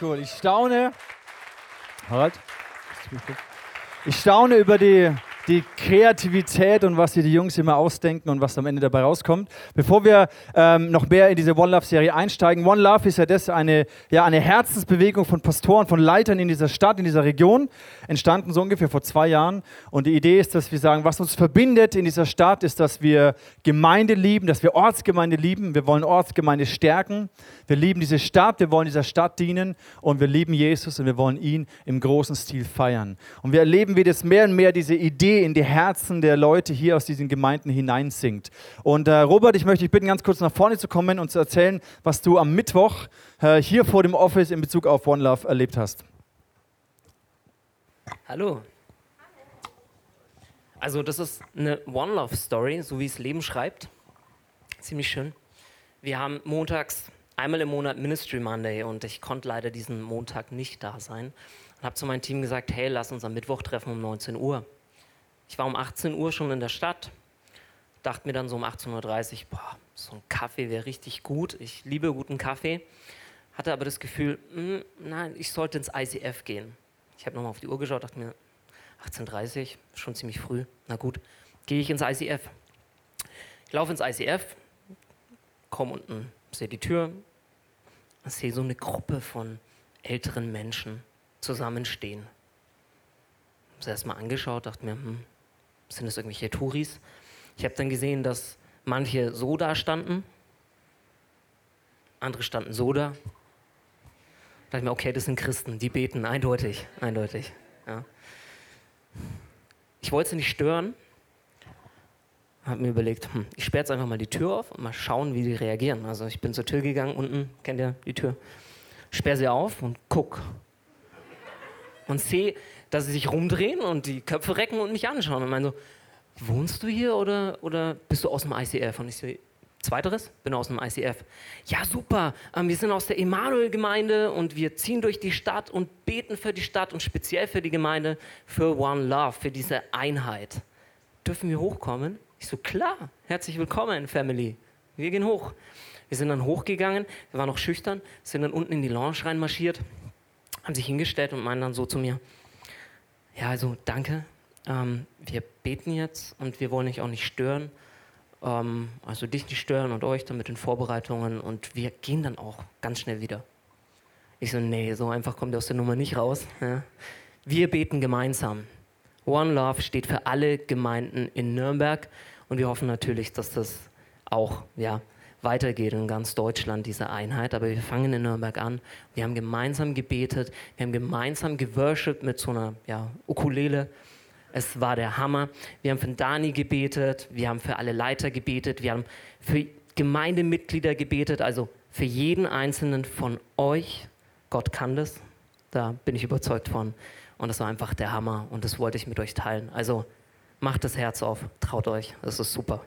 cool. Ich staune. Halt. Ich staune über die die Kreativität und was sich die Jungs immer ausdenken und was am Ende dabei rauskommt. Bevor wir ähm, noch mehr in diese One Love-Serie einsteigen, One Love ist ja das eine, ja, eine Herzensbewegung von Pastoren, von Leitern in dieser Stadt, in dieser Region, entstanden so ungefähr vor zwei Jahren. Und die Idee ist, dass wir sagen, was uns verbindet in dieser Stadt, ist, dass wir Gemeinde lieben, dass wir Ortsgemeinde lieben. Wir wollen Ortsgemeinde stärken. Wir lieben diese Stadt, wir wollen dieser Stadt dienen und wir lieben Jesus und wir wollen ihn im großen Stil feiern. Und wir erleben, wie das mehr und mehr diese Idee in die Herzen der Leute hier aus diesen Gemeinden hineinsinkt. Und äh, Robert, ich möchte dich bitten, ganz kurz nach vorne zu kommen und zu erzählen, was du am Mittwoch äh, hier vor dem Office in Bezug auf One Love erlebt hast. Hallo. Also das ist eine One Love Story, so wie es Leben schreibt. Ziemlich schön. Wir haben montags einmal im Monat Ministry Monday und ich konnte leider diesen Montag nicht da sein und habe zu meinem Team gesagt, hey, lass uns am Mittwoch treffen um 19 Uhr. Ich war um 18 Uhr schon in der Stadt, dachte mir dann so um 18.30 Uhr, boah, so ein Kaffee wäre richtig gut. Ich liebe guten Kaffee. Hatte aber das Gefühl, mh, hm, nein, ich sollte ins ICF gehen. Ich habe nochmal auf die Uhr geschaut, dachte mir, 18.30 Uhr, schon ziemlich früh. Na gut, gehe ich ins ICF. Ich laufe ins ICF, komme unten, sehe die Tür, sehe so eine Gruppe von älteren Menschen zusammenstehen. Ich habe es erstmal angeschaut, dachte mir, hm, sind das irgendwelche Touris? Ich habe dann gesehen, dass manche so da standen, andere standen so da. Da dachte ich mir, okay, das sind Christen, die beten, eindeutig, eindeutig. Ja. Ich wollte sie nicht stören, habe mir überlegt, hm, ich sperre jetzt einfach mal die Tür auf und mal schauen, wie die reagieren. Also ich bin zur Tür gegangen, unten, kennt ihr die Tür? Sperre sie auf und guck. Und sehe, dass sie sich rumdrehen und die Köpfe recken und mich anschauen und meinen so, wohnst du hier oder, oder bist du aus dem ICF? Und ich so, zweiteres, bin aus dem ICF. Ja, super, ähm, wir sind aus der Emanuel-Gemeinde und wir ziehen durch die Stadt und beten für die Stadt und speziell für die Gemeinde, für One Love, für diese Einheit. Dürfen wir hochkommen? Ich so, klar, herzlich willkommen, Family. Wir gehen hoch. Wir sind dann hochgegangen, wir waren noch schüchtern, sind dann unten in die Lounge reinmarschiert, haben sich hingestellt und meinen dann so zu mir, ja, also danke. Ähm, wir beten jetzt und wir wollen dich auch nicht stören. Ähm, also dich nicht stören und euch dann mit den Vorbereitungen und wir gehen dann auch ganz schnell wieder. Ich so, nee, so einfach kommt ihr aus der Nummer nicht raus. Ja. Wir beten gemeinsam. One Love steht für alle Gemeinden in Nürnberg und wir hoffen natürlich, dass das auch ja, weitergeht in ganz Deutschland, diese Einheit. Aber wir fangen in Nürnberg an. Wir haben gemeinsam gebetet, wir haben gemeinsam geworshipped mit so einer ja, Ukulele. Es war der Hammer. Wir haben für Dani gebetet, wir haben für alle Leiter gebetet, wir haben für Gemeindemitglieder gebetet, also für jeden einzelnen von euch. Gott kann das, da bin ich überzeugt von. Und das war einfach der Hammer und das wollte ich mit euch teilen. Also macht das Herz auf, traut euch, das ist super.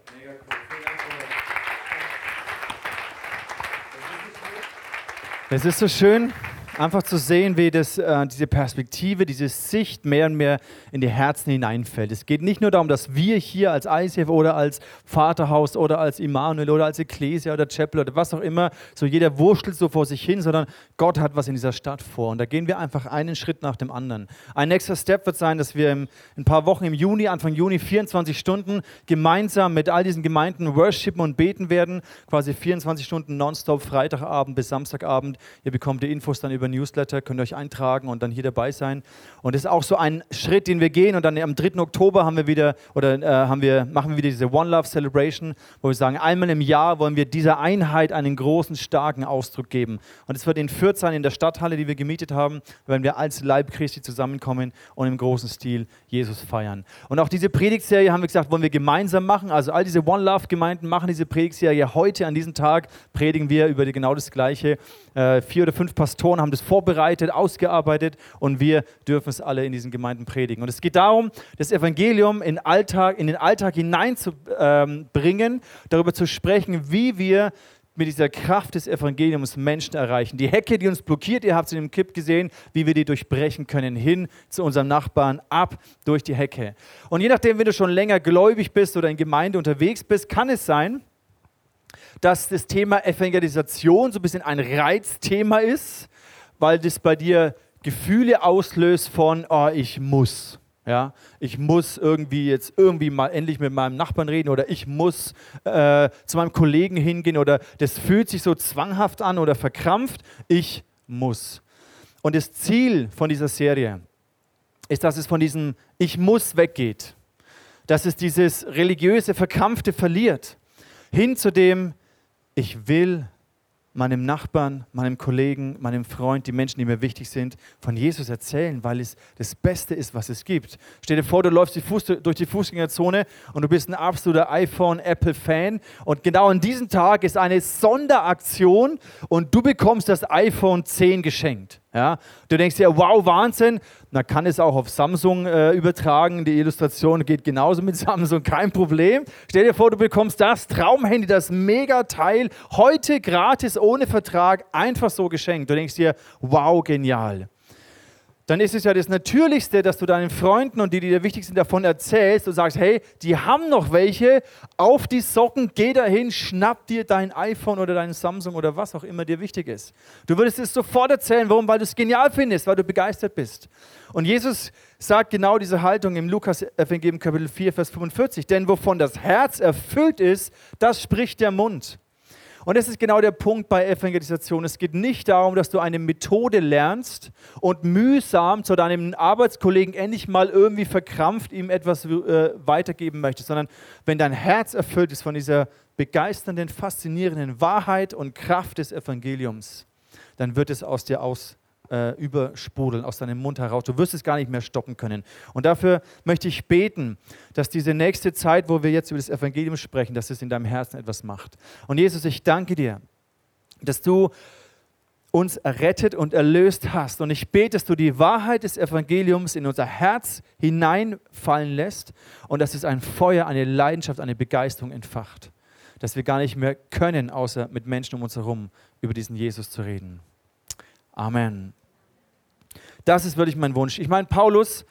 Es ist so schön, einfach zu sehen, wie das, äh, diese Perspektive, diese Sicht mehr und mehr in die Herzen hineinfällt. Es geht nicht nur darum, dass wir hier als ICF oder als Vaterhaus oder als Immanuel oder als Ecclesia oder Chapel oder was auch immer, so jeder wurschtelt so vor sich hin, sondern Gott hat was in dieser Stadt vor. Und da gehen wir einfach einen Schritt nach dem anderen. Ein nächster Step wird sein, dass wir in ein paar Wochen im Juni, Anfang Juni, 24 Stunden gemeinsam mit all diesen Gemeinden worshipen und beten werden. Quasi 24 Stunden nonstop, Freitagabend bis Samstagabend. Ihr bekommt die Infos dann über über Newsletter, könnt ihr euch eintragen und dann hier dabei sein. Und das ist auch so ein Schritt, den wir gehen. Und dann am 3. Oktober haben wir wieder, oder äh, haben wir, machen wir wieder diese One Love Celebration, wo wir sagen, einmal im Jahr wollen wir dieser Einheit einen großen, starken Ausdruck geben. Und es wird in Fürth sein, in der Stadthalle, die wir gemietet haben, wenn wir als Leib Christi zusammenkommen und im großen Stil Jesus feiern. Und auch diese Predigtserie haben wir gesagt, wollen wir gemeinsam machen. Also all diese One Love Gemeinden machen diese Predigtserie heute an diesem Tag, predigen wir über genau das Gleiche. Äh, vier oder fünf Pastoren haben das vorbereitet, ausgearbeitet und wir dürfen es alle in diesen Gemeinden predigen. Und es geht darum, das Evangelium in, Alltag, in den Alltag hineinzubringen, darüber zu sprechen, wie wir mit dieser Kraft des Evangeliums Menschen erreichen. Die Hecke, die uns blockiert, ihr habt es in dem Clip gesehen, wie wir die durchbrechen können, hin zu unserem Nachbarn, ab durch die Hecke. Und je nachdem, wenn du schon länger gläubig bist oder in Gemeinde unterwegs bist, kann es sein, dass das Thema Evangelisation so ein bisschen ein Reizthema ist weil das bei dir Gefühle auslöst von, oh, ich muss. Ja, ich muss irgendwie jetzt irgendwie mal endlich mit meinem Nachbarn reden oder ich muss äh, zu meinem Kollegen hingehen oder das fühlt sich so zwanghaft an oder verkrampft. Ich muss. Und das Ziel von dieser Serie ist, dass es von diesem Ich muss weggeht, dass es dieses religiöse Verkrampfte verliert, hin zu dem Ich will meinem Nachbarn, meinem Kollegen, meinem Freund, die Menschen, die mir wichtig sind, von Jesus erzählen, weil es das Beste ist, was es gibt. Stell dir vor, du läufst die Fuß, durch die Fußgängerzone und du bist ein absoluter iPhone, Apple-Fan und genau an diesem Tag ist eine Sonderaktion und du bekommst das iPhone 10 geschenkt. Ja? Du denkst dir, wow, Wahnsinn. Man kann es auch auf Samsung äh, übertragen. Die Illustration geht genauso mit Samsung, kein Problem. Stell dir vor, du bekommst das Traumhandy, das Megateil, heute gratis, ohne Vertrag, einfach so geschenkt. Du denkst dir, wow, genial dann ist es ja das Natürlichste, dass du deinen Freunden und die, die dir wichtig sind, davon erzählst und sagst, hey, die haben noch welche, auf die Socken, geh dahin, schnapp dir dein iPhone oder dein Samsung oder was auch immer dir wichtig ist. Du würdest es sofort erzählen, warum? Weil du es genial findest, weil du begeistert bist. Und Jesus sagt genau diese Haltung im Lukas-Evangelium Kapitel 4, Vers 45, denn wovon das Herz erfüllt ist, das spricht der Mund. Und das ist genau der Punkt bei Evangelisation. Es geht nicht darum, dass du eine Methode lernst und mühsam zu deinem Arbeitskollegen endlich mal irgendwie verkrampft ihm etwas äh, weitergeben möchtest, sondern wenn dein Herz erfüllt ist von dieser begeisternden, faszinierenden Wahrheit und Kraft des Evangeliums, dann wird es aus dir aus äh, übersprudeln aus deinem Mund heraus. Du wirst es gar nicht mehr stoppen können. Und dafür möchte ich beten, dass diese nächste Zeit, wo wir jetzt über das Evangelium sprechen, dass es in deinem Herzen etwas macht. Und Jesus, ich danke dir, dass du uns errettet und erlöst hast. Und ich bete, dass du die Wahrheit des Evangeliums in unser Herz hineinfallen lässt und dass es ein Feuer, eine Leidenschaft, eine Begeisterung entfacht. Dass wir gar nicht mehr können, außer mit Menschen um uns herum über diesen Jesus zu reden. Amen. Das ist wirklich mein Wunsch. Ich meine, Paulus,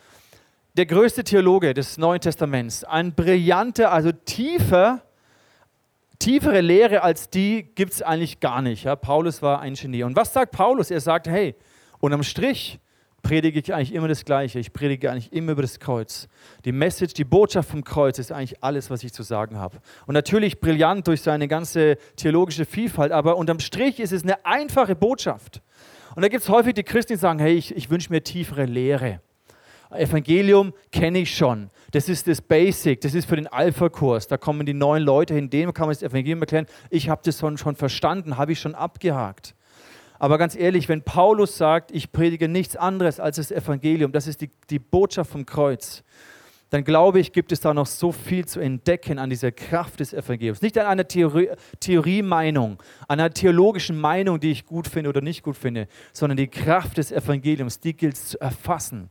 der größte Theologe des Neuen Testaments, ein brillanter, also tiefer, tiefere Lehre als die gibt es eigentlich gar nicht. Ja, Paulus war ein Genie. Und was sagt Paulus? Er sagt, hey, unterm Strich predige ich eigentlich immer das Gleiche. Ich predige eigentlich immer über das Kreuz. Die Message, die Botschaft vom Kreuz ist eigentlich alles, was ich zu sagen habe. Und natürlich brillant durch seine ganze theologische Vielfalt, aber unterm Strich ist es eine einfache Botschaft. Und da gibt es häufig die Christen, die sagen, hey, ich, ich wünsche mir tiefere Lehre. Evangelium kenne ich schon. Das ist das Basic, das ist für den Alpha-Kurs. Da kommen die neuen Leute hin, denen kann man das Evangelium erklären. Ich habe das schon, schon verstanden, habe ich schon abgehakt. Aber ganz ehrlich, wenn Paulus sagt, ich predige nichts anderes als das Evangelium, das ist die, die Botschaft vom Kreuz, dann glaube ich, gibt es da noch so viel zu entdecken an dieser Kraft des Evangeliums. Nicht an einer Theorie, Theorie-Meinung, an einer theologischen Meinung, die ich gut finde oder nicht gut finde, sondern die Kraft des Evangeliums, die gilt es zu erfassen.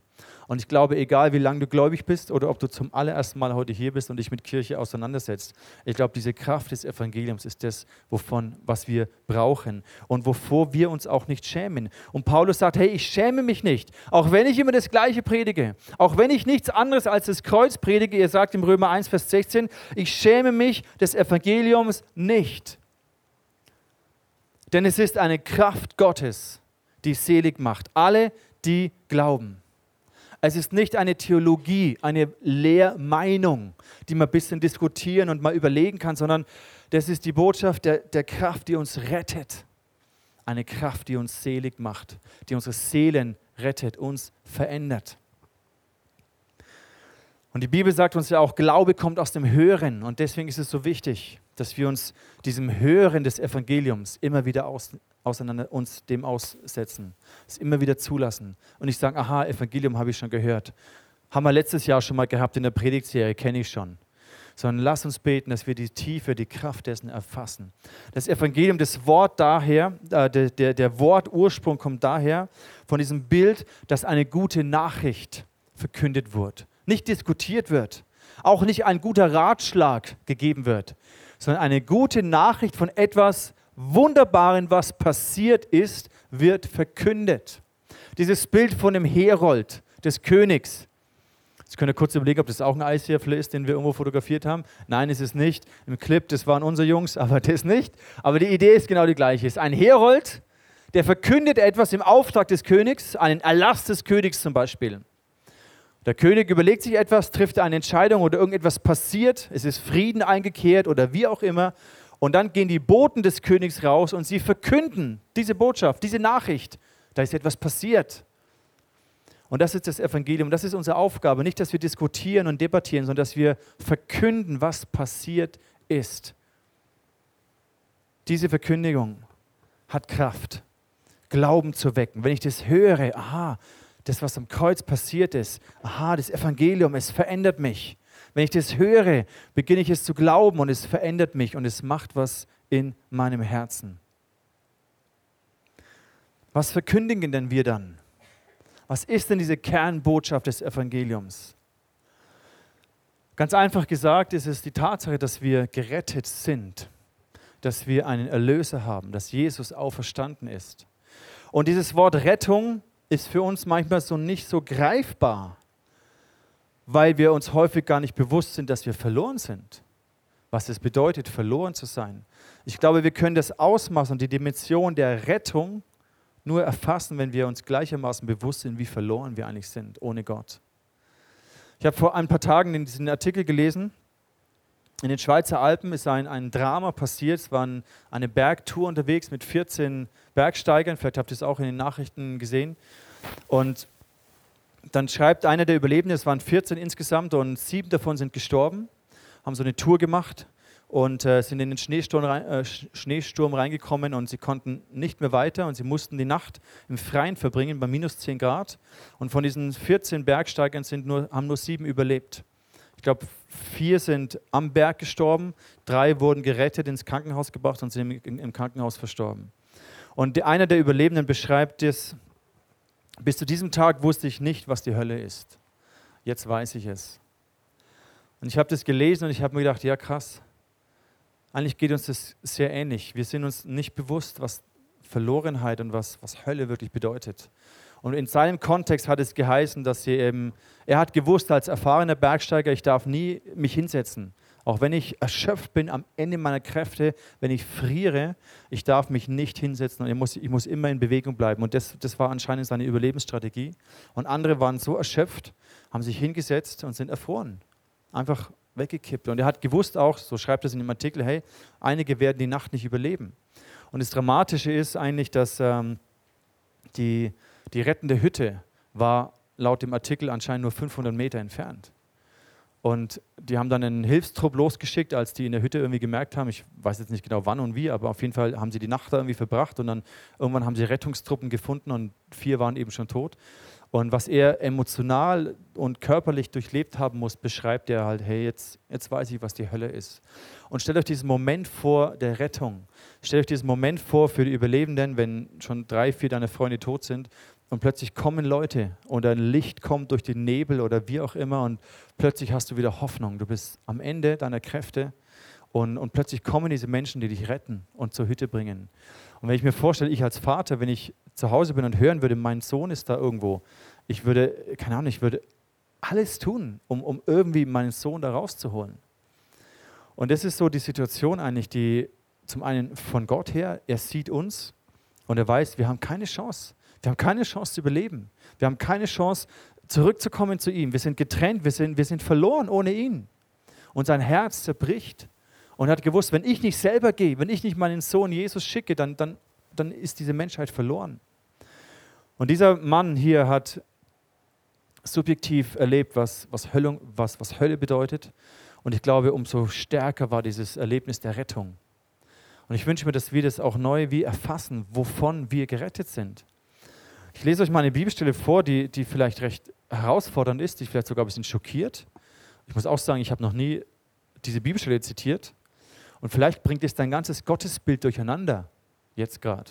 Und ich glaube, egal wie lange du gläubig bist oder ob du zum allerersten Mal heute hier bist und dich mit Kirche auseinandersetzt, ich glaube, diese Kraft des Evangeliums ist das, wovon, was wir brauchen und wovor wir uns auch nicht schämen. Und Paulus sagt, hey, ich schäme mich nicht, auch wenn ich immer das Gleiche predige, auch wenn ich nichts anderes als das Kreuz predige. Er sagt im Römer 1, Vers 16, ich schäme mich des Evangeliums nicht. Denn es ist eine Kraft Gottes, die selig macht. Alle, die glauben. Es ist nicht eine Theologie, eine Lehrmeinung, die man ein bisschen diskutieren und mal überlegen kann, sondern das ist die Botschaft der, der Kraft, die uns rettet. Eine Kraft, die uns selig macht, die unsere Seelen rettet, uns verändert. Und die Bibel sagt uns ja auch, Glaube kommt aus dem Hören. Und deswegen ist es so wichtig, dass wir uns diesem Hören des Evangeliums immer wieder aus, auseinander, uns dem aussetzen, es immer wieder zulassen und nicht sagen, aha, Evangelium habe ich schon gehört. Haben wir letztes Jahr schon mal gehabt in der Predigtserie, kenne ich schon. Sondern lass uns beten, dass wir die Tiefe, die Kraft dessen erfassen. Das Evangelium, das Wort daher, äh, der, der, der Wortursprung kommt daher von diesem Bild, dass eine gute Nachricht verkündet wird. Nicht diskutiert wird, auch nicht ein guter Ratschlag gegeben wird, sondern eine gute Nachricht von etwas, Wunderbaren, was passiert ist, wird verkündet. Dieses Bild von dem Herold, des Königs. Jetzt könnt ihr kurz überlegen, ob das auch ein Eishäfler ist, den wir irgendwo fotografiert haben. Nein, ist es nicht. Im Clip, das waren unsere Jungs, aber das nicht. Aber die Idee ist genau die gleiche. Es ist ein Herold, der verkündet etwas im Auftrag des Königs, einen Erlass des Königs zum Beispiel. Der König überlegt sich etwas, trifft eine Entscheidung oder irgendetwas passiert, es ist Frieden eingekehrt oder wie auch immer. Und dann gehen die Boten des Königs raus und sie verkünden diese Botschaft, diese Nachricht. Da ist etwas passiert. Und das ist das Evangelium. Das ist unsere Aufgabe. Nicht, dass wir diskutieren und debattieren, sondern dass wir verkünden, was passiert ist. Diese Verkündigung hat Kraft, Glauben zu wecken. Wenn ich das höre, aha, das, was am Kreuz passiert ist, aha, das Evangelium, es verändert mich. Wenn ich das höre, beginne ich es zu glauben und es verändert mich und es macht was in meinem Herzen. Was verkündigen denn wir dann? Was ist denn diese Kernbotschaft des Evangeliums? Ganz einfach gesagt ist es die Tatsache, dass wir gerettet sind dass wir einen Erlöser haben, dass Jesus auferstanden ist. Und dieses Wort Rettung ist für uns manchmal so nicht so greifbar, weil wir uns häufig gar nicht bewusst sind, dass wir verloren sind. Was es bedeutet, verloren zu sein. Ich glaube, wir können das Ausmaß und die Dimension der Rettung nur erfassen, wenn wir uns gleichermaßen bewusst sind, wie verloren wir eigentlich sind ohne Gott. Ich habe vor ein paar Tagen diesen Artikel gelesen, in den Schweizer Alpen ist ein, ein Drama passiert. Es war eine Bergtour unterwegs mit 14 Bergsteigern. Vielleicht habt ihr es auch in den Nachrichten gesehen. Und dann schreibt einer der Überlebenden, es waren 14 insgesamt und sieben davon sind gestorben, haben so eine Tour gemacht und äh, sind in den Schneesturm, äh, Schneesturm reingekommen und sie konnten nicht mehr weiter und sie mussten die Nacht im Freien verbringen bei minus 10 Grad. Und von diesen 14 Bergsteigern sind nur, haben nur sieben überlebt. Ich glaube, vier sind am Berg gestorben, drei wurden gerettet, ins Krankenhaus gebracht und sind im Krankenhaus verstorben. Und einer der Überlebenden beschreibt es, bis zu diesem Tag wusste ich nicht, was die Hölle ist. Jetzt weiß ich es. Und ich habe das gelesen und ich habe mir gedacht, ja krass, eigentlich geht uns das sehr ähnlich. Wir sind uns nicht bewusst, was Verlorenheit und was, was Hölle wirklich bedeutet. Und in seinem Kontext hat es geheißen, dass sie eben, er hat gewusst als erfahrener Bergsteiger, ich darf nie mich hinsetzen. Auch wenn ich erschöpft bin am Ende meiner Kräfte, wenn ich friere, ich darf mich nicht hinsetzen und ich muss, ich muss immer in Bewegung bleiben. Und das, das war anscheinend seine Überlebensstrategie. Und andere waren so erschöpft, haben sich hingesetzt und sind erfroren. Einfach weggekippt. Und er hat gewusst auch, so schreibt es in dem Artikel, hey, einige werden die Nacht nicht überleben. Und das Dramatische ist eigentlich, dass ähm, die, die rettende Hütte war laut dem Artikel anscheinend nur 500 Meter entfernt. Und die haben dann einen Hilfstrupp losgeschickt, als die in der Hütte irgendwie gemerkt haben, ich weiß jetzt nicht genau wann und wie, aber auf jeden Fall haben sie die Nacht da irgendwie verbracht und dann irgendwann haben sie Rettungstruppen gefunden und vier waren eben schon tot. Und was er emotional und körperlich durchlebt haben muss, beschreibt er halt, hey, jetzt, jetzt weiß ich, was die Hölle ist. Und stellt euch diesen Moment vor der Rettung. Stellt euch diesen Moment vor für die Überlebenden, wenn schon drei, vier deiner Freunde tot sind und plötzlich kommen Leute und ein Licht kommt durch den Nebel oder wie auch immer und plötzlich hast du wieder Hoffnung. Du bist am Ende deiner Kräfte und, und plötzlich kommen diese Menschen, die dich retten und zur Hütte bringen. Und wenn ich mir vorstelle, ich als Vater, wenn ich zu Hause bin und hören würde, mein Sohn ist da irgendwo, ich würde, keine Ahnung, ich würde alles tun, um, um irgendwie meinen Sohn da rauszuholen. Und das ist so die Situation eigentlich, die zum einen von Gott her, er sieht uns und er weiß, wir haben keine Chance. Wir haben keine Chance zu überleben. Wir haben keine Chance zurückzukommen zu ihm. Wir sind getrennt, wir sind, wir sind verloren ohne ihn. Und sein Herz zerbricht. Und er hat gewusst, wenn ich nicht selber gehe, wenn ich nicht meinen Sohn Jesus schicke, dann, dann, dann ist diese Menschheit verloren. Und dieser Mann hier hat subjektiv erlebt, was, was, Hölle, was, was Hölle bedeutet. Und ich glaube, umso stärker war dieses Erlebnis der Rettung. Und ich wünsche mir, dass wir das auch neu wie erfassen, wovon wir gerettet sind. Ich lese euch mal eine Bibelstelle vor, die, die vielleicht recht herausfordernd ist, die vielleicht sogar ein bisschen schockiert. Ich muss auch sagen, ich habe noch nie diese Bibelstelle zitiert. Und vielleicht bringt es dein ganzes Gottesbild durcheinander, jetzt gerade.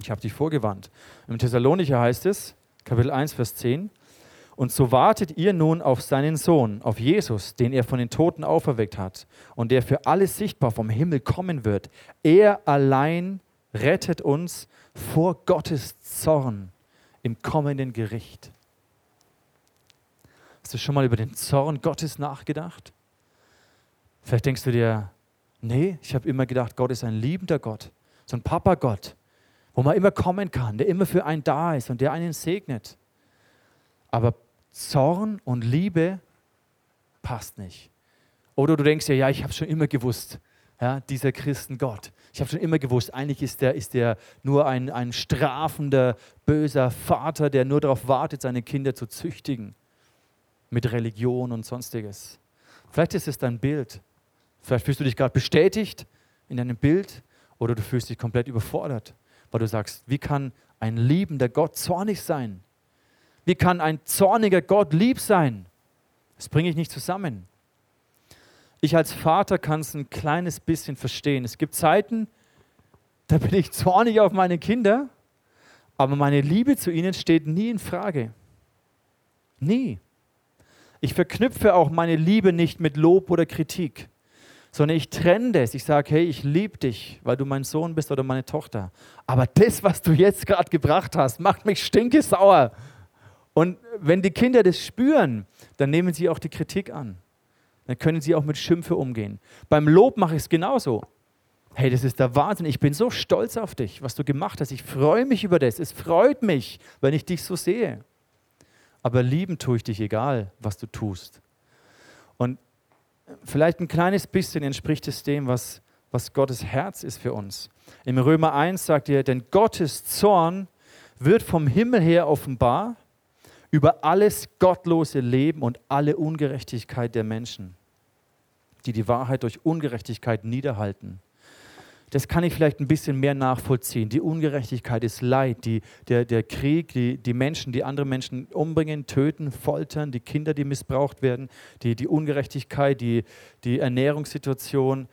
Ich habe dich vorgewarnt. Im Thessalonicher heißt es, Kapitel 1, Vers 10, und so wartet ihr nun auf seinen Sohn, auf Jesus, den er von den Toten auferweckt hat und der für alles sichtbar vom Himmel kommen wird. Er allein rettet uns vor Gottes Zorn im kommenden Gericht. Hast du schon mal über den Zorn Gottes nachgedacht? Vielleicht denkst du dir, nee, ich habe immer gedacht, Gott ist ein liebender Gott, so ein Papa-Gott, wo man immer kommen kann, der immer für einen da ist und der einen segnet. Aber Zorn und Liebe passt nicht. Oder du denkst dir, ja, ich habe schon immer gewusst, ja, dieser Christengott. Ich habe schon immer gewusst, eigentlich ist der, ist der nur ein, ein strafender, böser Vater, der nur darauf wartet, seine Kinder zu züchtigen. Mit Religion und sonstiges. Vielleicht ist es dein Bild. Vielleicht fühlst du dich gerade bestätigt in deinem Bild oder du fühlst dich komplett überfordert, weil du sagst, wie kann ein liebender Gott zornig sein? Wie kann ein zorniger Gott lieb sein? Das bringe ich nicht zusammen. Ich als Vater kann es ein kleines bisschen verstehen. Es gibt Zeiten, da bin ich zornig auf meine Kinder, aber meine Liebe zu ihnen steht nie in Frage. Nie. Ich verknüpfe auch meine Liebe nicht mit Lob oder Kritik, sondern ich trenne das. Ich sage, hey, ich liebe dich, weil du mein Sohn bist oder meine Tochter. Aber das, was du jetzt gerade gebracht hast, macht mich stinkesauer. Und wenn die Kinder das spüren, dann nehmen sie auch die Kritik an. Dann können sie auch mit Schimpfe umgehen. Beim Lob mache ich es genauso. Hey, das ist der Wahnsinn. Ich bin so stolz auf dich, was du gemacht hast. Ich freue mich über das. Es freut mich, wenn ich dich so sehe. Aber lieben tue ich dich egal, was du tust. Und vielleicht ein kleines bisschen entspricht es dem, was, was Gottes Herz ist für uns. Im Römer 1 sagt er, denn Gottes Zorn wird vom Himmel her offenbar über alles gottlose Leben und alle Ungerechtigkeit der Menschen, die die Wahrheit durch Ungerechtigkeit niederhalten. Das kann ich vielleicht ein bisschen mehr nachvollziehen. Die Ungerechtigkeit ist Leid, die, der, der Krieg, die, die Menschen, die andere Menschen umbringen, töten, foltern, die Kinder, die missbraucht werden, die, die Ungerechtigkeit, die, die Ernährungssituation.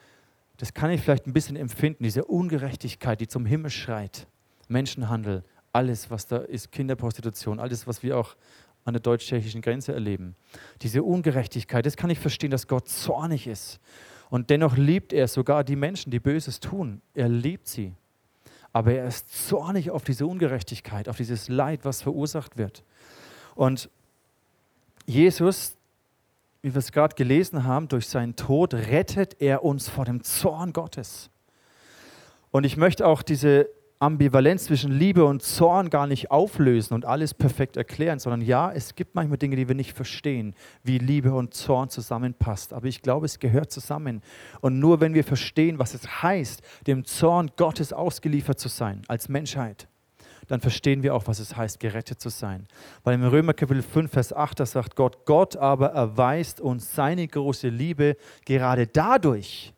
Das kann ich vielleicht ein bisschen empfinden, diese Ungerechtigkeit, die zum Himmel schreit. Menschenhandel, alles, was da ist, Kinderprostitution, alles, was wir auch an der deutsch-tschechischen Grenze erleben. Diese Ungerechtigkeit, das kann ich verstehen, dass Gott zornig ist. Und dennoch liebt er sogar die Menschen, die Böses tun. Er liebt sie. Aber er ist zornig auf diese Ungerechtigkeit, auf dieses Leid, was verursacht wird. Und Jesus, wie wir es gerade gelesen haben, durch seinen Tod rettet er uns vor dem Zorn Gottes. Und ich möchte auch diese Ambivalenz zwischen Liebe und Zorn gar nicht auflösen und alles perfekt erklären, sondern ja, es gibt manchmal Dinge, die wir nicht verstehen, wie Liebe und Zorn zusammenpasst. Aber ich glaube, es gehört zusammen. Und nur wenn wir verstehen, was es heißt, dem Zorn Gottes ausgeliefert zu sein als Menschheit, dann verstehen wir auch, was es heißt, gerettet zu sein. Weil im Römer Kapitel 5, Vers 8, da sagt Gott, Gott aber erweist uns seine große Liebe gerade dadurch,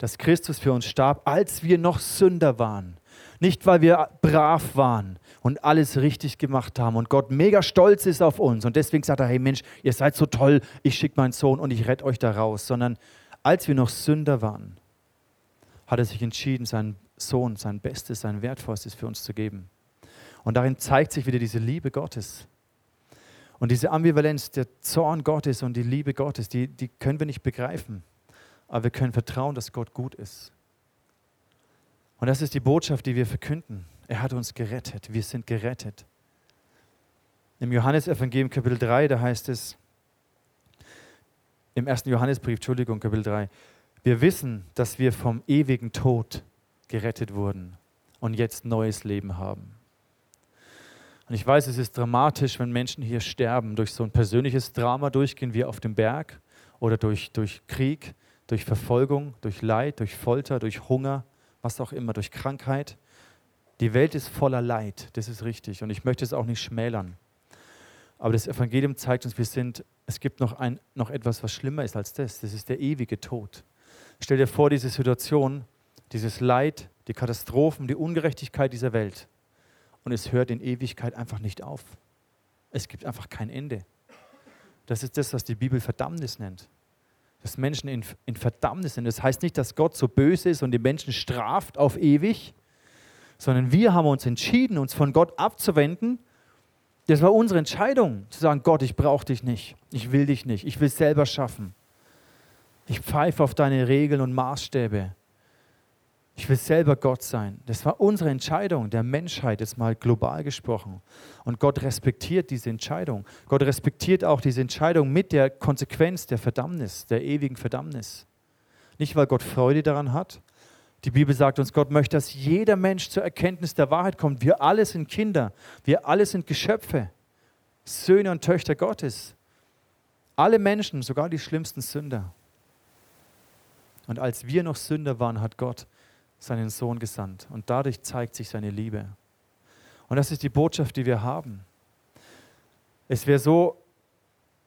dass Christus für uns starb, als wir noch Sünder waren. Nicht, weil wir brav waren und alles richtig gemacht haben und Gott mega stolz ist auf uns und deswegen sagt er, hey Mensch, ihr seid so toll, ich schicke meinen Sohn und ich rette euch da raus, sondern als wir noch Sünder waren, hat er sich entschieden, seinen Sohn, sein Bestes, sein Wertvollstes für uns zu geben. Und darin zeigt sich wieder diese Liebe Gottes. Und diese Ambivalenz, der Zorn Gottes und die Liebe Gottes, die, die können wir nicht begreifen aber wir können vertrauen, dass Gott gut ist. Und das ist die Botschaft, die wir verkünden. Er hat uns gerettet. Wir sind gerettet. Im Johannesevangelium Kapitel 3, da heißt es, im ersten Johannesbrief, Entschuldigung, Kapitel 3, wir wissen, dass wir vom ewigen Tod gerettet wurden und jetzt neues Leben haben. Und ich weiß, es ist dramatisch, wenn Menschen hier sterben, durch so ein persönliches Drama durchgehen, wie auf dem Berg oder durch, durch Krieg durch Verfolgung, durch Leid, durch Folter, durch Hunger, was auch immer, durch Krankheit. Die Welt ist voller Leid, das ist richtig. Und ich möchte es auch nicht schmälern. Aber das Evangelium zeigt uns, wir sind, es gibt noch, ein, noch etwas, was schlimmer ist als das. Das ist der ewige Tod. Stell dir vor, diese Situation, dieses Leid, die Katastrophen, die Ungerechtigkeit dieser Welt. Und es hört in Ewigkeit einfach nicht auf. Es gibt einfach kein Ende. Das ist das, was die Bibel Verdammnis nennt dass Menschen in, in Verdammnis sind. Das heißt nicht, dass Gott so böse ist und die Menschen straft auf ewig, sondern wir haben uns entschieden, uns von Gott abzuwenden. Das war unsere Entscheidung, zu sagen, Gott, ich brauche dich nicht, ich will dich nicht, ich will es selber schaffen. Ich pfeife auf deine Regeln und Maßstäbe. Ich will selber Gott sein. Das war unsere Entscheidung der Menschheit, jetzt mal global gesprochen. Und Gott respektiert diese Entscheidung. Gott respektiert auch diese Entscheidung mit der Konsequenz der Verdammnis, der ewigen Verdammnis. Nicht, weil Gott Freude daran hat, Die Bibel sagt uns, Gott möchte, dass jeder Mensch zur Erkenntnis der Wahrheit kommt. Wir alle sind Kinder, wir alle sind Geschöpfe, Söhne und Töchter Gottes. Alle Menschen, sogar die schlimmsten Sünder. Und als wir noch Sünder waren, hat Gott seinen Sohn gesandt. Und dadurch zeigt sich seine Liebe. Und das ist die Botschaft, die wir haben. Es wäre so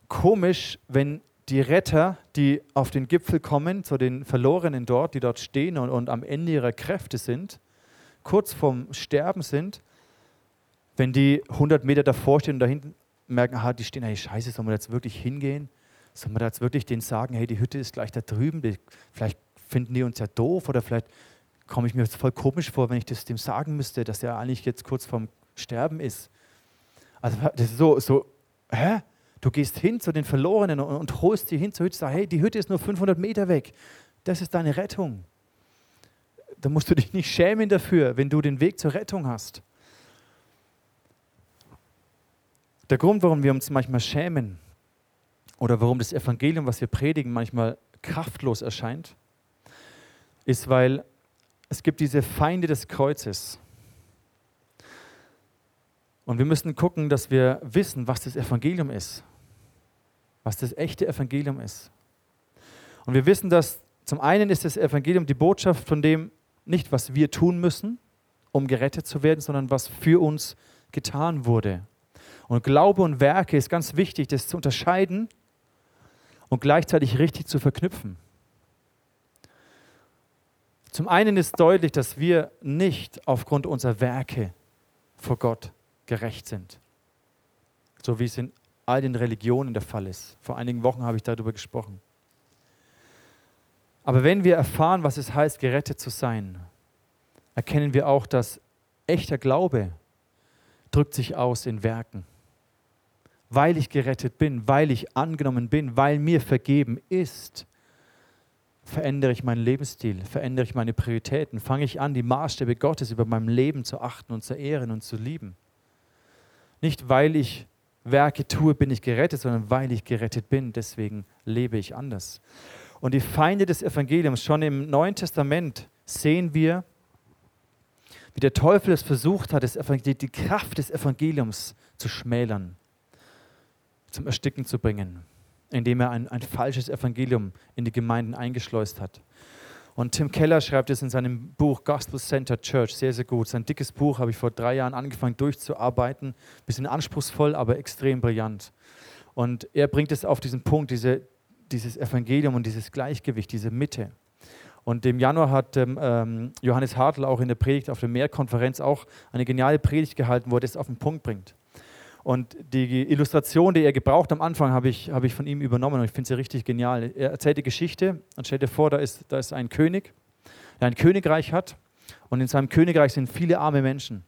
komisch, wenn die Retter, die auf den Gipfel kommen, zu den Verlorenen dort, die dort stehen und, und am Ende ihrer Kräfte sind, kurz vorm Sterben sind, wenn die 100 Meter davor stehen und da hinten merken, aha, die stehen, hey, scheiße, sollen wir jetzt wirklich hingehen? Sollen wir jetzt wirklich denen sagen, hey, die Hütte ist gleich da drüben, die, vielleicht finden die uns ja doof oder vielleicht komme ich mir voll komisch vor, wenn ich das dem sagen müsste, dass er eigentlich jetzt kurz vorm Sterben ist. Also das ist so, so hä? Du gehst hin zu den Verlorenen und, und holst sie hin zur Hütte, sagst, hey, die Hütte ist nur 500 Meter weg. Das ist deine Rettung. Da musst du dich nicht schämen dafür, wenn du den Weg zur Rettung hast. Der Grund, warum wir uns manchmal schämen oder warum das Evangelium, was wir predigen, manchmal kraftlos erscheint, ist, weil es gibt diese Feinde des Kreuzes. Und wir müssen gucken, dass wir wissen, was das Evangelium ist was das echte Evangelium ist. Und wir wissen, dass zum einen ist das Evangelium die Botschaft von dem, nicht was wir tun müssen, um gerettet zu werden, sondern was für uns getan wurde. Und Glaube und Werke ist ganz wichtig, das zu unterscheiden und gleichzeitig richtig zu verknüpfen. Zum einen ist deutlich, dass wir nicht aufgrund unserer Werke vor Gott gerecht sind, so wie es in all den Religionen der Fall ist. Vor einigen Wochen habe ich darüber gesprochen. Aber wenn wir erfahren, was es heißt, gerettet zu sein, erkennen wir auch, dass echter Glaube drückt sich aus in Werken. Weil ich gerettet bin, weil ich angenommen bin, weil mir vergeben ist, verändere ich meinen Lebensstil, verändere ich meine Prioritäten, fange ich an, die Maßstäbe Gottes über meinem Leben zu achten und zu ehren und zu lieben. Nicht weil ich Werke tue, bin ich gerettet, sondern weil ich gerettet bin, deswegen lebe ich anders. Und die Feinde des Evangeliums, schon im Neuen Testament sehen wir, wie der Teufel es versucht hat, die Kraft des Evangeliums zu schmälern, zum Ersticken zu bringen, indem er ein, ein falsches Evangelium in die Gemeinden eingeschleust hat. Und Tim Keller schreibt es in seinem Buch Gospel Center Church sehr, sehr gut. Sein dickes Buch habe ich vor drei Jahren angefangen durchzuarbeiten. Bisschen anspruchsvoll, aber extrem brillant. Und er bringt es auf diesen Punkt, diese, dieses Evangelium und dieses Gleichgewicht, diese Mitte. Und im Januar hat ähm, ähm Johannes Hartl auch in der Predigt auf der Mehrkonferenz auch eine geniale Predigt gehalten, wo er das auf den Punkt bringt. Und die Illustration, die er gebraucht am Anfang, habe ich, hab ich von ihm übernommen und ich finde sie richtig genial. Er erzählt die Geschichte und stellt dir vor, da ist, da ist ein König, der ein Königreich hat und in seinem Königreich sind viele arme Menschen.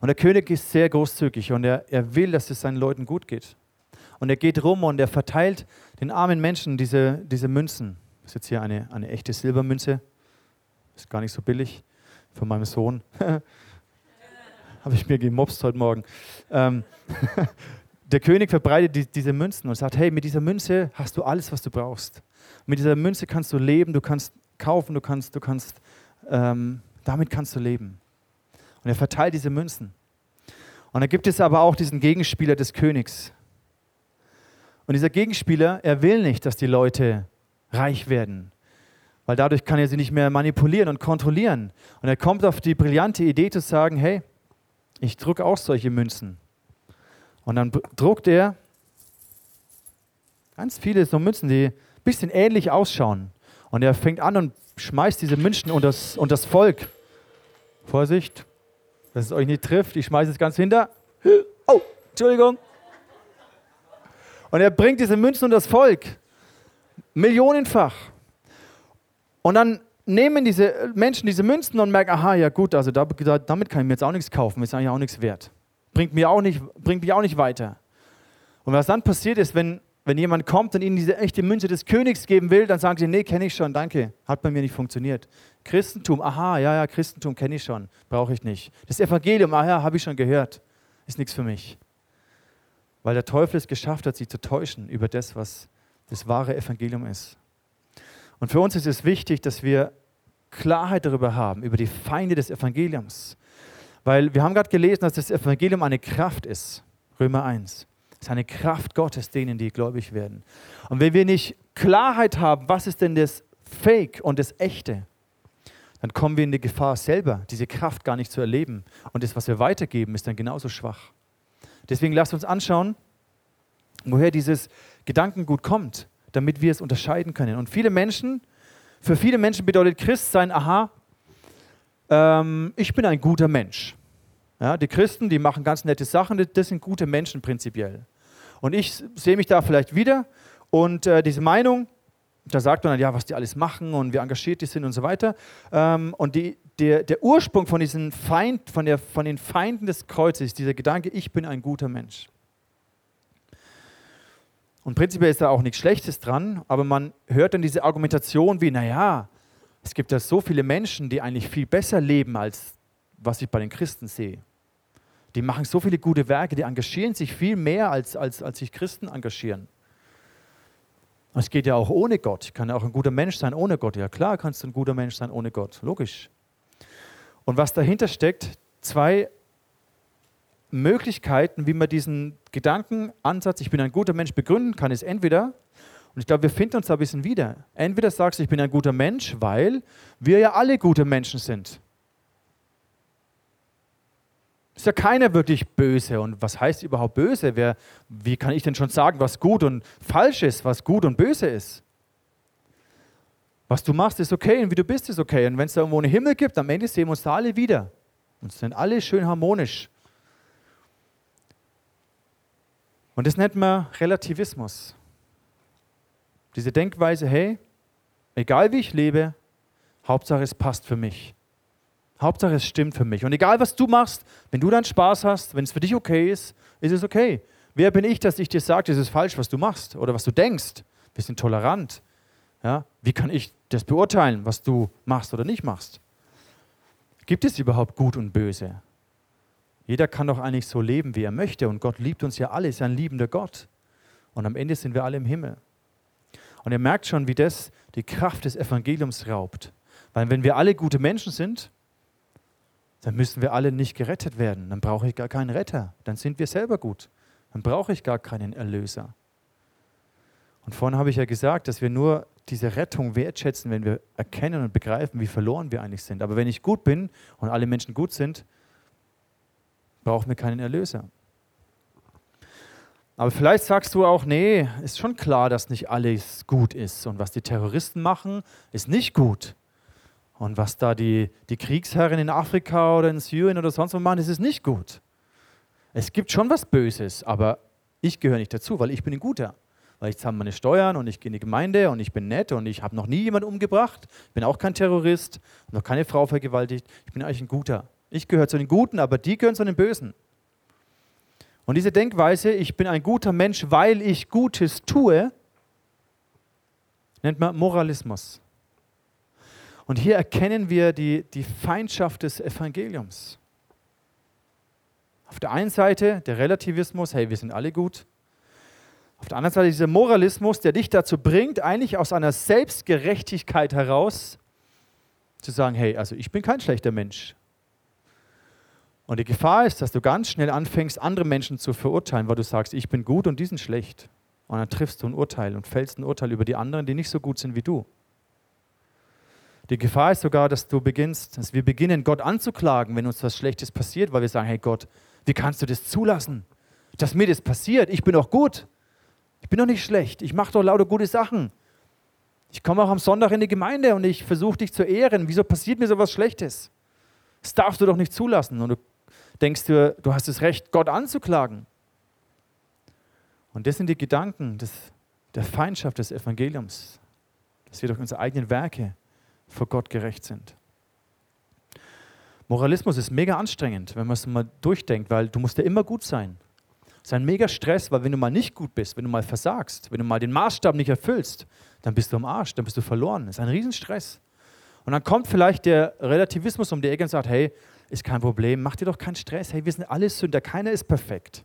Und der König ist sehr großzügig und er, er will, dass es seinen Leuten gut geht. Und er geht rum und er verteilt den armen Menschen diese, diese Münzen. Das ist jetzt hier eine, eine echte Silbermünze. Ist gar nicht so billig von meinem Sohn. habe ich mir gemobst heute Morgen. Ähm, der König verbreitet die, diese Münzen und sagt, hey, mit dieser Münze hast du alles, was du brauchst. Mit dieser Münze kannst du leben, du kannst kaufen, du kannst, du kannst, ähm, damit kannst du leben. Und er verteilt diese Münzen. Und dann gibt es aber auch diesen Gegenspieler des Königs. Und dieser Gegenspieler, er will nicht, dass die Leute reich werden, weil dadurch kann er sie nicht mehr manipulieren und kontrollieren. Und er kommt auf die brillante Idee zu sagen, hey, ich drucke auch solche Münzen. Und dann druckt er ganz viele so Münzen, die ein bisschen ähnlich ausschauen. Und er fängt an und schmeißt diese Münzen unter das, unter das Volk. Vorsicht, dass es euch nicht trifft. Ich schmeiße es ganz hinter. Oh, Entschuldigung. Und er bringt diese Münzen unter das Volk. Millionenfach. Und dann nehmen diese Menschen diese Münzen und merken, aha, ja gut, also damit kann ich mir jetzt auch nichts kaufen, ist eigentlich auch nichts wert. Bringt, mir auch nicht, bringt mich auch nicht weiter. Und was dann passiert ist, wenn, wenn jemand kommt und ihnen diese echte Münze des Königs geben will, dann sagen sie, nee, kenne ich schon, danke, hat bei mir nicht funktioniert. Christentum, aha, ja, ja, Christentum kenne ich schon, brauche ich nicht. Das Evangelium, aha, habe ich schon gehört, ist nichts für mich. Weil der Teufel es geschafft hat, sie zu täuschen über das, was das wahre Evangelium ist. Und für uns ist es wichtig, dass wir Klarheit darüber haben, über die Feinde des Evangeliums. Weil wir haben gerade gelesen, dass das Evangelium eine Kraft ist. Römer 1. Es ist eine Kraft Gottes denen, die gläubig werden. Und wenn wir nicht Klarheit haben, was ist denn das Fake und das Echte, dann kommen wir in die Gefahr selber, diese Kraft gar nicht zu erleben. Und das, was wir weitergeben, ist dann genauso schwach. Deswegen lasst uns anschauen, woher dieses Gedankengut kommt, damit wir es unterscheiden können. Und viele Menschen, für viele Menschen bedeutet Christsein, aha, ähm, ich bin ein guter Mensch. Ja, die Christen, die machen ganz nette Sachen, das sind gute Menschen prinzipiell. Und ich sehe mich da vielleicht wieder und äh, diese Meinung, da sagt man dann, ja, was die alles machen und wie engagiert die sind und so weiter. Ähm, und die, der, der Ursprung von, diesen Feind, von, der, von den Feinden des Kreuzes dieser Gedanke, ich bin ein guter Mensch. Und prinzipiell ist da auch nichts Schlechtes dran, aber man hört dann diese Argumentation wie, naja, es gibt ja so viele Menschen, die eigentlich viel besser leben, als was ich bei den Christen sehe. Die machen so viele gute Werke, die engagieren sich viel mehr, als, als, als sich Christen engagieren. Es geht ja auch ohne Gott. Ich kann ja auch ein guter Mensch sein ohne Gott. Ja klar kannst du ein guter Mensch sein ohne Gott. Logisch. Und was dahinter steckt, zwei Möglichkeiten, wie man diesen Gedankenansatz, ich bin ein guter Mensch, begründen kann, ist entweder, und ich glaube, wir finden uns da ein bisschen wieder, entweder sagst du, ich bin ein guter Mensch, weil wir ja alle gute Menschen sind. Ist ja keiner wirklich böse. Und was heißt überhaupt böse? Wer, wie kann ich denn schon sagen, was gut und falsch ist, was gut und böse ist? Was du machst, ist okay und wie du bist, ist okay. Und wenn es da irgendwo einen Himmel gibt, am Ende sehen wir uns da alle wieder. Und sind alle schön harmonisch. Und das nennt man Relativismus. Diese Denkweise, hey, egal wie ich lebe, Hauptsache es passt für mich. Hauptsache es stimmt für mich. Und egal was du machst, wenn du dann Spaß hast, wenn es für dich okay ist, ist es okay. Wer bin ich, dass ich dir sage, das ist falsch, was du machst oder was du denkst? Wir sind tolerant. Ja? Wie kann ich das beurteilen, was du machst oder nicht machst? Gibt es überhaupt Gut und Böse? Jeder kann doch eigentlich so leben, wie er möchte. Und Gott liebt uns ja alle, ist ein liebender Gott. Und am Ende sind wir alle im Himmel. Und ihr merkt schon, wie das die Kraft des Evangeliums raubt. Weil wenn wir alle gute Menschen sind, dann müssen wir alle nicht gerettet werden. Dann brauche ich gar keinen Retter. Dann sind wir selber gut. Dann brauche ich gar keinen Erlöser. Und vorhin habe ich ja gesagt, dass wir nur diese Rettung wertschätzen, wenn wir erkennen und begreifen, wie verloren wir eigentlich sind. Aber wenn ich gut bin und alle Menschen gut sind, brauchen wir keinen Erlöser. Aber vielleicht sagst du auch, nee, ist schon klar, dass nicht alles gut ist. Und was die Terroristen machen, ist nicht gut. Und was da die, die Kriegsherren in Afrika oder in Syrien oder sonst wo machen, das ist nicht gut. Es gibt schon was Böses, aber ich gehöre nicht dazu, weil ich bin ein Guter. Weil ich zahle meine Steuern und ich gehe in die Gemeinde und ich bin nett und ich habe noch nie jemanden umgebracht, bin auch kein Terrorist, noch keine Frau vergewaltigt. Ich bin eigentlich ein Guter. Ich gehöre zu den Guten, aber die gehören zu den Bösen. Und diese Denkweise, ich bin ein guter Mensch, weil ich Gutes tue, nennt man Moralismus. Und hier erkennen wir die, die Feindschaft des Evangeliums. Auf der einen Seite der Relativismus, hey, wir sind alle gut. Auf der anderen Seite dieser Moralismus, der dich dazu bringt, eigentlich aus einer Selbstgerechtigkeit heraus zu sagen, hey, also ich bin kein schlechter Mensch. Und die Gefahr ist, dass du ganz schnell anfängst, andere Menschen zu verurteilen, weil du sagst, ich bin gut und die sind schlecht. Und dann triffst du ein Urteil und fällst ein Urteil über die anderen, die nicht so gut sind wie du. Die Gefahr ist sogar, dass du beginnst, dass wir beginnen, Gott anzuklagen, wenn uns was Schlechtes passiert, weil wir sagen, hey Gott, wie kannst du das zulassen, dass mir das passiert? Ich bin doch gut. Ich bin doch nicht schlecht. Ich mache doch lauter gute Sachen. Ich komme auch am Sonntag in die Gemeinde und ich versuche dich zu ehren. Wieso passiert mir so was Schlechtes? Das darfst du doch nicht zulassen. Und du denkst dir, du hast das Recht, Gott anzuklagen. Und das sind die Gedanken des, der Feindschaft des Evangeliums, dass wir durch unsere eigenen Werke vor Gott gerecht sind. Moralismus ist mega anstrengend, wenn man es mal durchdenkt, weil du musst ja immer gut sein. Es ist ein mega Stress, weil wenn du mal nicht gut bist, wenn du mal versagst, wenn du mal den Maßstab nicht erfüllst, dann bist du am Arsch, dann bist du verloren. Das ist ein Riesenstress. Und dann kommt vielleicht der Relativismus um die Ecke und sagt, hey, ist kein Problem, mach dir doch keinen Stress, hey, wir sind alle Sünder, keiner ist perfekt.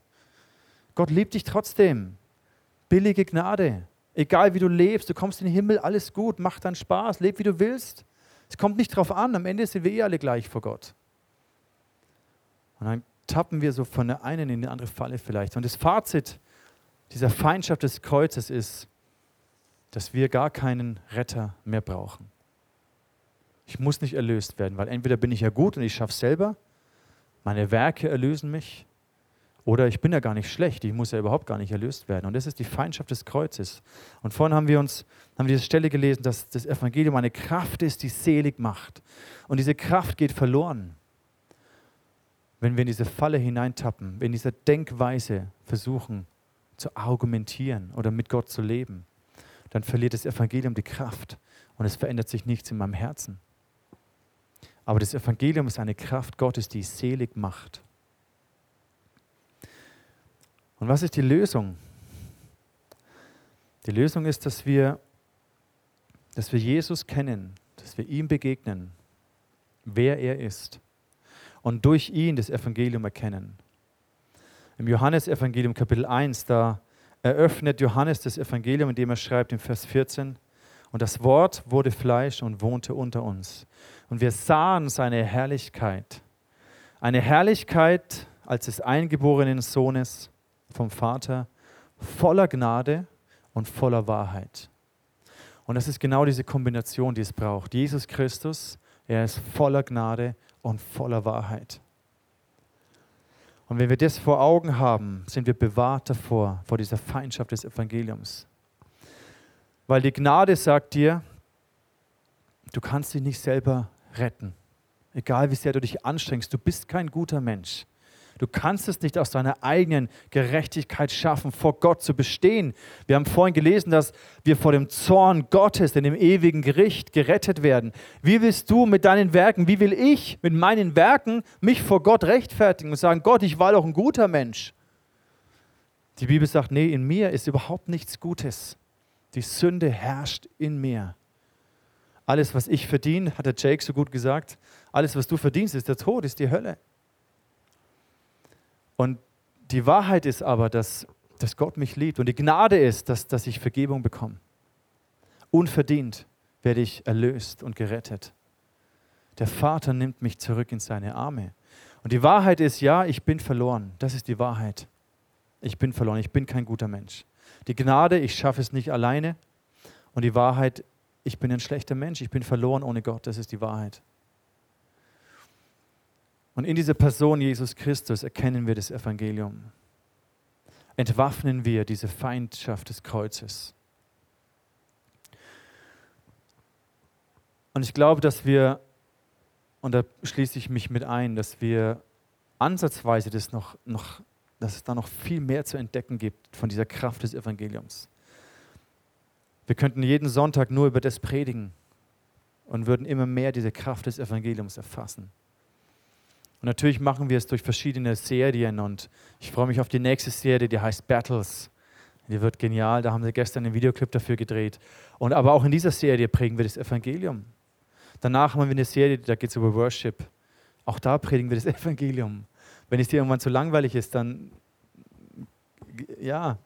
Gott liebt dich trotzdem. Billige Gnade. Egal wie du lebst, du kommst in den Himmel, alles gut, mach dann Spaß, leb wie du willst. Es kommt nicht drauf an, am Ende sind wir eh alle gleich vor Gott. Und dann tappen wir so von der einen in die andere Falle vielleicht. Und das Fazit dieser Feindschaft des Kreuzes ist, dass wir gar keinen Retter mehr brauchen. Ich muss nicht erlöst werden, weil entweder bin ich ja gut und ich schaffe es selber, meine Werke erlösen mich, oder ich bin ja gar nicht schlecht, ich muss ja überhaupt gar nicht erlöst werden. Und das ist die Feindschaft des Kreuzes. Und vorhin haben wir uns haben wir diese Stelle gelesen, dass das Evangelium eine Kraft ist, die selig macht. Und diese Kraft geht verloren, wenn wir in diese Falle hineintappen, in dieser Denkweise versuchen zu argumentieren oder mit Gott zu leben. Dann verliert das Evangelium die Kraft und es verändert sich nichts in meinem Herzen. Aber das Evangelium ist eine Kraft Gottes, die selig macht. Und was ist die Lösung? Die Lösung ist, dass wir, dass wir Jesus kennen, dass wir ihm begegnen, wer er ist und durch ihn das Evangelium erkennen. Im Johannesevangelium Kapitel 1, da eröffnet Johannes das Evangelium, indem er schreibt im Vers 14, und das Wort wurde Fleisch und wohnte unter uns. Und wir sahen seine Herrlichkeit. Eine Herrlichkeit als des eingeborenen Sohnes vom Vater, voller Gnade und voller Wahrheit. Und das ist genau diese Kombination, die es braucht. Jesus Christus, er ist voller Gnade und voller Wahrheit. Und wenn wir das vor Augen haben, sind wir bewahrt davor, vor dieser Feindschaft des Evangeliums. Weil die Gnade sagt dir, du kannst dich nicht selber retten. Egal wie sehr du dich anstrengst, du bist kein guter Mensch. Du kannst es nicht aus deiner eigenen Gerechtigkeit schaffen, vor Gott zu bestehen. Wir haben vorhin gelesen, dass wir vor dem Zorn Gottes in dem ewigen Gericht gerettet werden. Wie willst du mit deinen Werken, wie will ich mit meinen Werken mich vor Gott rechtfertigen und sagen, Gott, ich war doch ein guter Mensch? Die Bibel sagt, nee, in mir ist überhaupt nichts Gutes. Die Sünde herrscht in mir. Alles, was ich verdiene, hat der Jake so gut gesagt, alles, was du verdienst, ist der Tod, ist die Hölle. Und die Wahrheit ist aber, dass, dass Gott mich liebt. Und die Gnade ist, dass, dass ich Vergebung bekomme. Unverdient werde ich erlöst und gerettet. Der Vater nimmt mich zurück in seine Arme. Und die Wahrheit ist, ja, ich bin verloren. Das ist die Wahrheit. Ich bin verloren. Ich bin kein guter Mensch. Die Gnade, ich schaffe es nicht alleine. Und die Wahrheit, ich bin ein schlechter Mensch. Ich bin verloren ohne Gott. Das ist die Wahrheit. Und in dieser Person Jesus Christus erkennen wir das Evangelium. Entwaffnen wir diese Feindschaft des Kreuzes. Und ich glaube, dass wir, und da schließe ich mich mit ein, dass wir ansatzweise das noch, noch, dass es da noch viel mehr zu entdecken gibt von dieser Kraft des Evangeliums. Wir könnten jeden Sonntag nur über das predigen und würden immer mehr diese Kraft des Evangeliums erfassen. Und natürlich machen wir es durch verschiedene Serien und ich freue mich auf die nächste Serie, die heißt Battles. Die wird genial, da haben sie gestern einen Videoclip dafür gedreht. Und aber auch in dieser Serie prägen wir das Evangelium. Danach haben wir eine Serie, da geht es über Worship. Auch da predigen wir das Evangelium. Wenn es dir irgendwann zu langweilig ist, dann ja,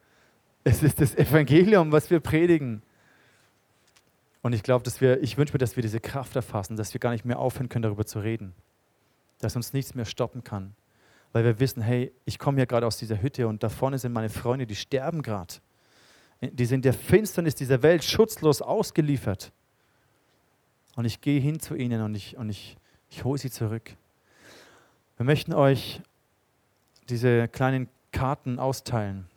es ist das Evangelium, was wir predigen. Und ich glaube, dass wir, ich wünsche mir, dass wir diese Kraft erfassen, dass wir gar nicht mehr aufhören können, darüber zu reden dass uns nichts mehr stoppen kann. Weil wir wissen, hey, ich komme ja gerade aus dieser Hütte und da vorne sind meine Freunde, die sterben gerade. Die sind der Finsternis dieser Welt schutzlos ausgeliefert. Und ich gehe hin zu ihnen und ich, und ich, ich hole sie zurück. Wir möchten euch diese kleinen Karten austeilen.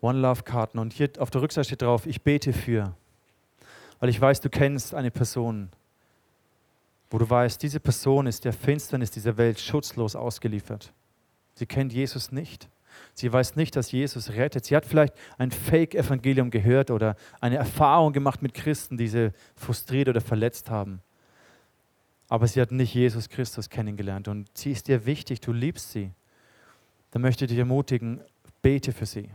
One Love Karten. Und hier auf der Rückseite steht drauf, ich bete für. Weil ich weiß, du kennst eine Person, wo du weißt, diese Person ist der Finsternis dieser Welt schutzlos ausgeliefert. Sie kennt Jesus nicht. Sie weiß nicht, dass Jesus rettet. Sie hat vielleicht ein Fake-Evangelium gehört oder eine Erfahrung gemacht mit Christen, die sie frustriert oder verletzt haben. Aber sie hat nicht Jesus Christus kennengelernt und sie ist dir wichtig, du liebst sie. Dann möchte ich dich ermutigen, bete für sie.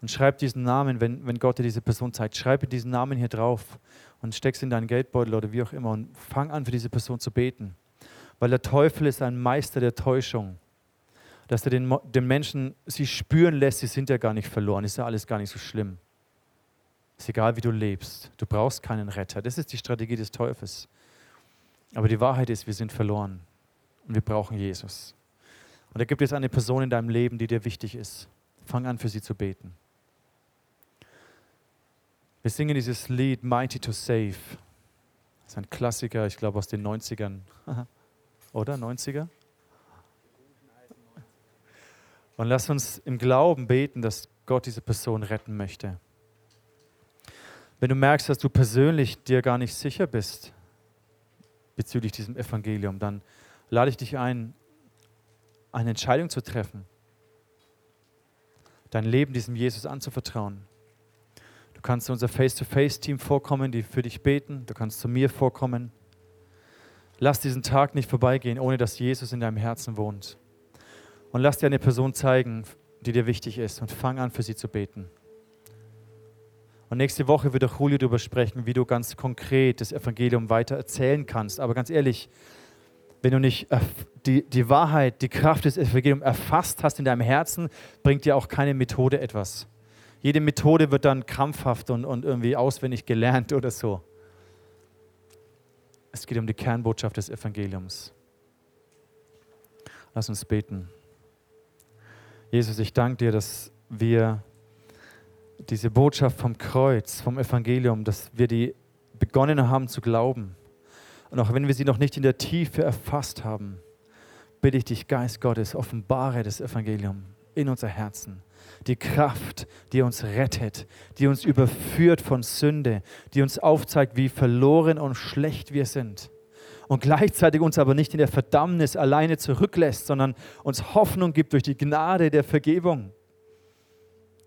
Und schreib diesen Namen, wenn, wenn Gott dir diese Person zeigt, schreibe diesen Namen hier drauf und steckst in deinen Geldbeutel oder wie auch immer und fang an, für diese Person zu beten. Weil der Teufel ist ein Meister der Täuschung. Dass er den, den Menschen sie spüren lässt, sie sind ja gar nicht verloren, ist ja alles gar nicht so schlimm. Ist egal, wie du lebst. Du brauchst keinen Retter. Das ist die Strategie des Teufels. Aber die Wahrheit ist, wir sind verloren und wir brauchen Jesus. Und da gibt es eine Person in deinem Leben, die dir wichtig ist. Fang an, für sie zu beten. Wir singen dieses Lied Mighty to Save. Das ist ein Klassiker, ich glaube aus den 90ern. Oder 90er? Und lass uns im Glauben beten, dass Gott diese Person retten möchte. Wenn du merkst, dass du persönlich dir gar nicht sicher bist bezüglich diesem Evangelium, dann lade ich dich ein, eine Entscheidung zu treffen, dein Leben diesem Jesus anzuvertrauen. Du kannst zu unser Face-to-Face-Team vorkommen, die für dich beten. Du kannst zu mir vorkommen. Lass diesen Tag nicht vorbeigehen, ohne dass Jesus in deinem Herzen wohnt. Und lass dir eine Person zeigen, die dir wichtig ist und fang an, für sie zu beten. Und nächste Woche wird auch Julio darüber sprechen, wie du ganz konkret das Evangelium weiter erzählen kannst. Aber ganz ehrlich, wenn du nicht die, die Wahrheit, die Kraft des Evangeliums erfasst hast in deinem Herzen, bringt dir auch keine Methode etwas. Jede Methode wird dann krampfhaft und, und irgendwie auswendig gelernt oder so. Es geht um die Kernbotschaft des Evangeliums. Lass uns beten. Jesus, ich danke dir, dass wir diese Botschaft vom Kreuz, vom Evangelium, dass wir die begonnen haben zu glauben. Und auch wenn wir sie noch nicht in der Tiefe erfasst haben, bitte ich dich, Geist Gottes, offenbare das Evangelium in unser Herzen. Die Kraft, die uns rettet, die uns überführt von Sünde, die uns aufzeigt, wie verloren und schlecht wir sind. Und gleichzeitig uns aber nicht in der Verdammnis alleine zurücklässt, sondern uns Hoffnung gibt durch die Gnade der Vergebung.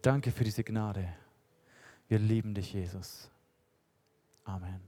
Danke für diese Gnade. Wir lieben dich, Jesus. Amen.